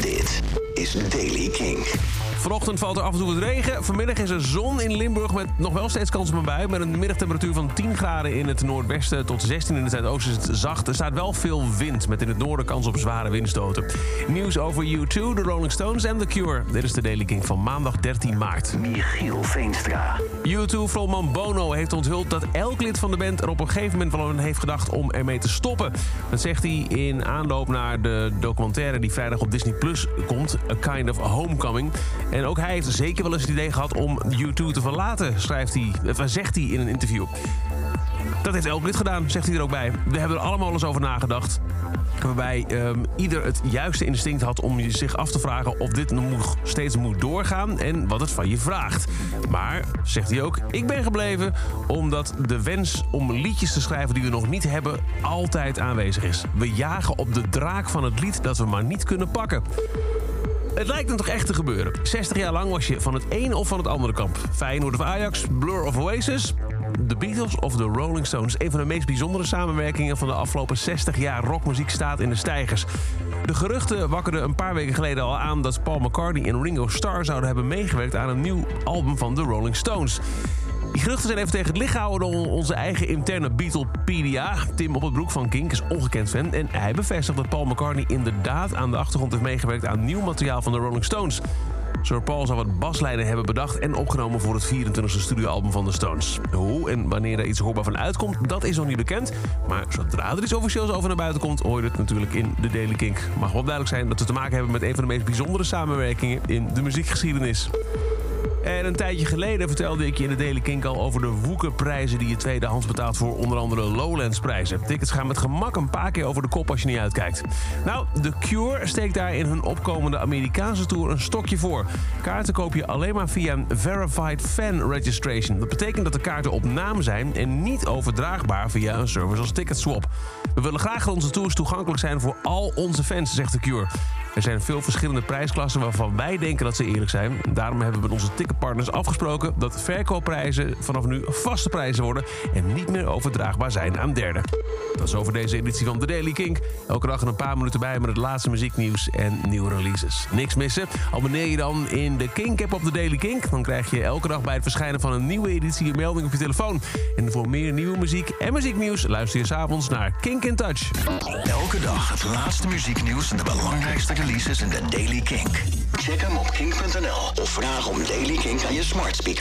Dit is Daily King. Vanochtend valt er af en toe wat regen. Vanmiddag is er zon in Limburg met nog wel steeds kans op een bui. Met een middagtemperatuur van 10 graden in het noordwesten tot 16 in het zuidoosten is het zacht. Er staat wel veel wind met in het noorden kans op zware windstoten. Nieuws over U2, de Rolling Stones en The Cure. Dit is de Daily King van maandag 13 maart. Michiel Veenstra. U2-frontman Bono heeft onthuld dat elk lid van de band er op een gegeven moment wel aan heeft gedacht om ermee te stoppen. Dat zegt hij in aanloop naar de documentaire die vrijdag op Disney Plus komt, A Kind of Homecoming. En ook hij heeft zeker wel eens het idee gehad om U2 te verlaten, schrijft hij, of zegt hij in een interview. Dat heeft elk lid gedaan, zegt hij er ook bij. We hebben er allemaal eens over nagedacht. Waarbij ehm, ieder het juiste instinct had om zich af te vragen of dit nog steeds moet doorgaan en wat het van je vraagt. Maar, zegt hij ook, ik ben gebleven omdat de wens om liedjes te schrijven die we nog niet hebben altijd aanwezig is. We jagen op de draak van het lied dat we maar niet kunnen pakken. Het lijkt dan toch echt te gebeuren. 60 jaar lang was je van het een of van het andere kamp. Feyenoord of Ajax, Blur of Oasis. The Beatles of The Rolling Stones. Een van de meest bijzondere samenwerkingen van de afgelopen 60 jaar rockmuziek staat in de stijgers. De geruchten wakkerden een paar weken geleden al aan dat Paul McCartney en Ringo Starr zouden hebben meegewerkt aan een nieuw album van The Rolling Stones. Die geruchten zijn even tegen het licht gehouden door onze eigen interne Beatlepedia. Tim op het broek van Kink is ongekend fan. En hij bevestigt dat Paul McCartney inderdaad aan de achtergrond heeft meegewerkt aan nieuw materiaal van de Rolling Stones. Sir Paul zou wat baslijnen hebben bedacht en opgenomen voor het 24e studioalbum van de Stones. Hoe en wanneer er iets hoorbaar van uitkomt, dat is nog niet bekend. Maar zodra er iets officieels over naar buiten komt, hoor je het natuurlijk in de Daily Kink. Mag wel duidelijk zijn dat we te maken hebben met een van de meest bijzondere samenwerkingen in de muziekgeschiedenis. En een tijdje geleden vertelde ik je in de Daily Kink al over de woekerprijzen die je tweedehands betaalt voor onder andere Lowlands prijzen. Tickets gaan met gemak een paar keer over de kop als je niet uitkijkt. Nou, The Cure steekt daar in hun opkomende Amerikaanse tour een stokje voor. Kaarten koop je alleen maar via een Verified Fan Registration. Dat betekent dat de kaarten op naam zijn en niet overdraagbaar via een service als Ticketswap. We willen graag dat onze tours toegankelijk zijn voor al onze fans, zegt The Cure. Er zijn veel verschillende prijsklassen waarvan wij denken dat ze eerlijk zijn. Daarom hebben we met onze ticketpartners afgesproken dat verkoopprijzen vanaf nu vaste prijzen worden en niet meer overdraagbaar zijn aan derden. Dat is over deze editie van The Daily Kink. Elke dag een paar minuten bij met het laatste muzieknieuws en nieuwe releases. Niks missen? Abonneer je dan in de Kink-app op The Daily Kink. Dan krijg je elke dag bij het verschijnen van een nieuwe editie een melding op je telefoon. En voor meer nieuwe muziek en muzieknieuws luister je s'avonds naar Kink in Touch. Elke dag het laatste muzieknieuws en de belangrijkste releases in de Daily Kink. Check hem op kink.nl of vraag om Daily Kink aan je smart speaker.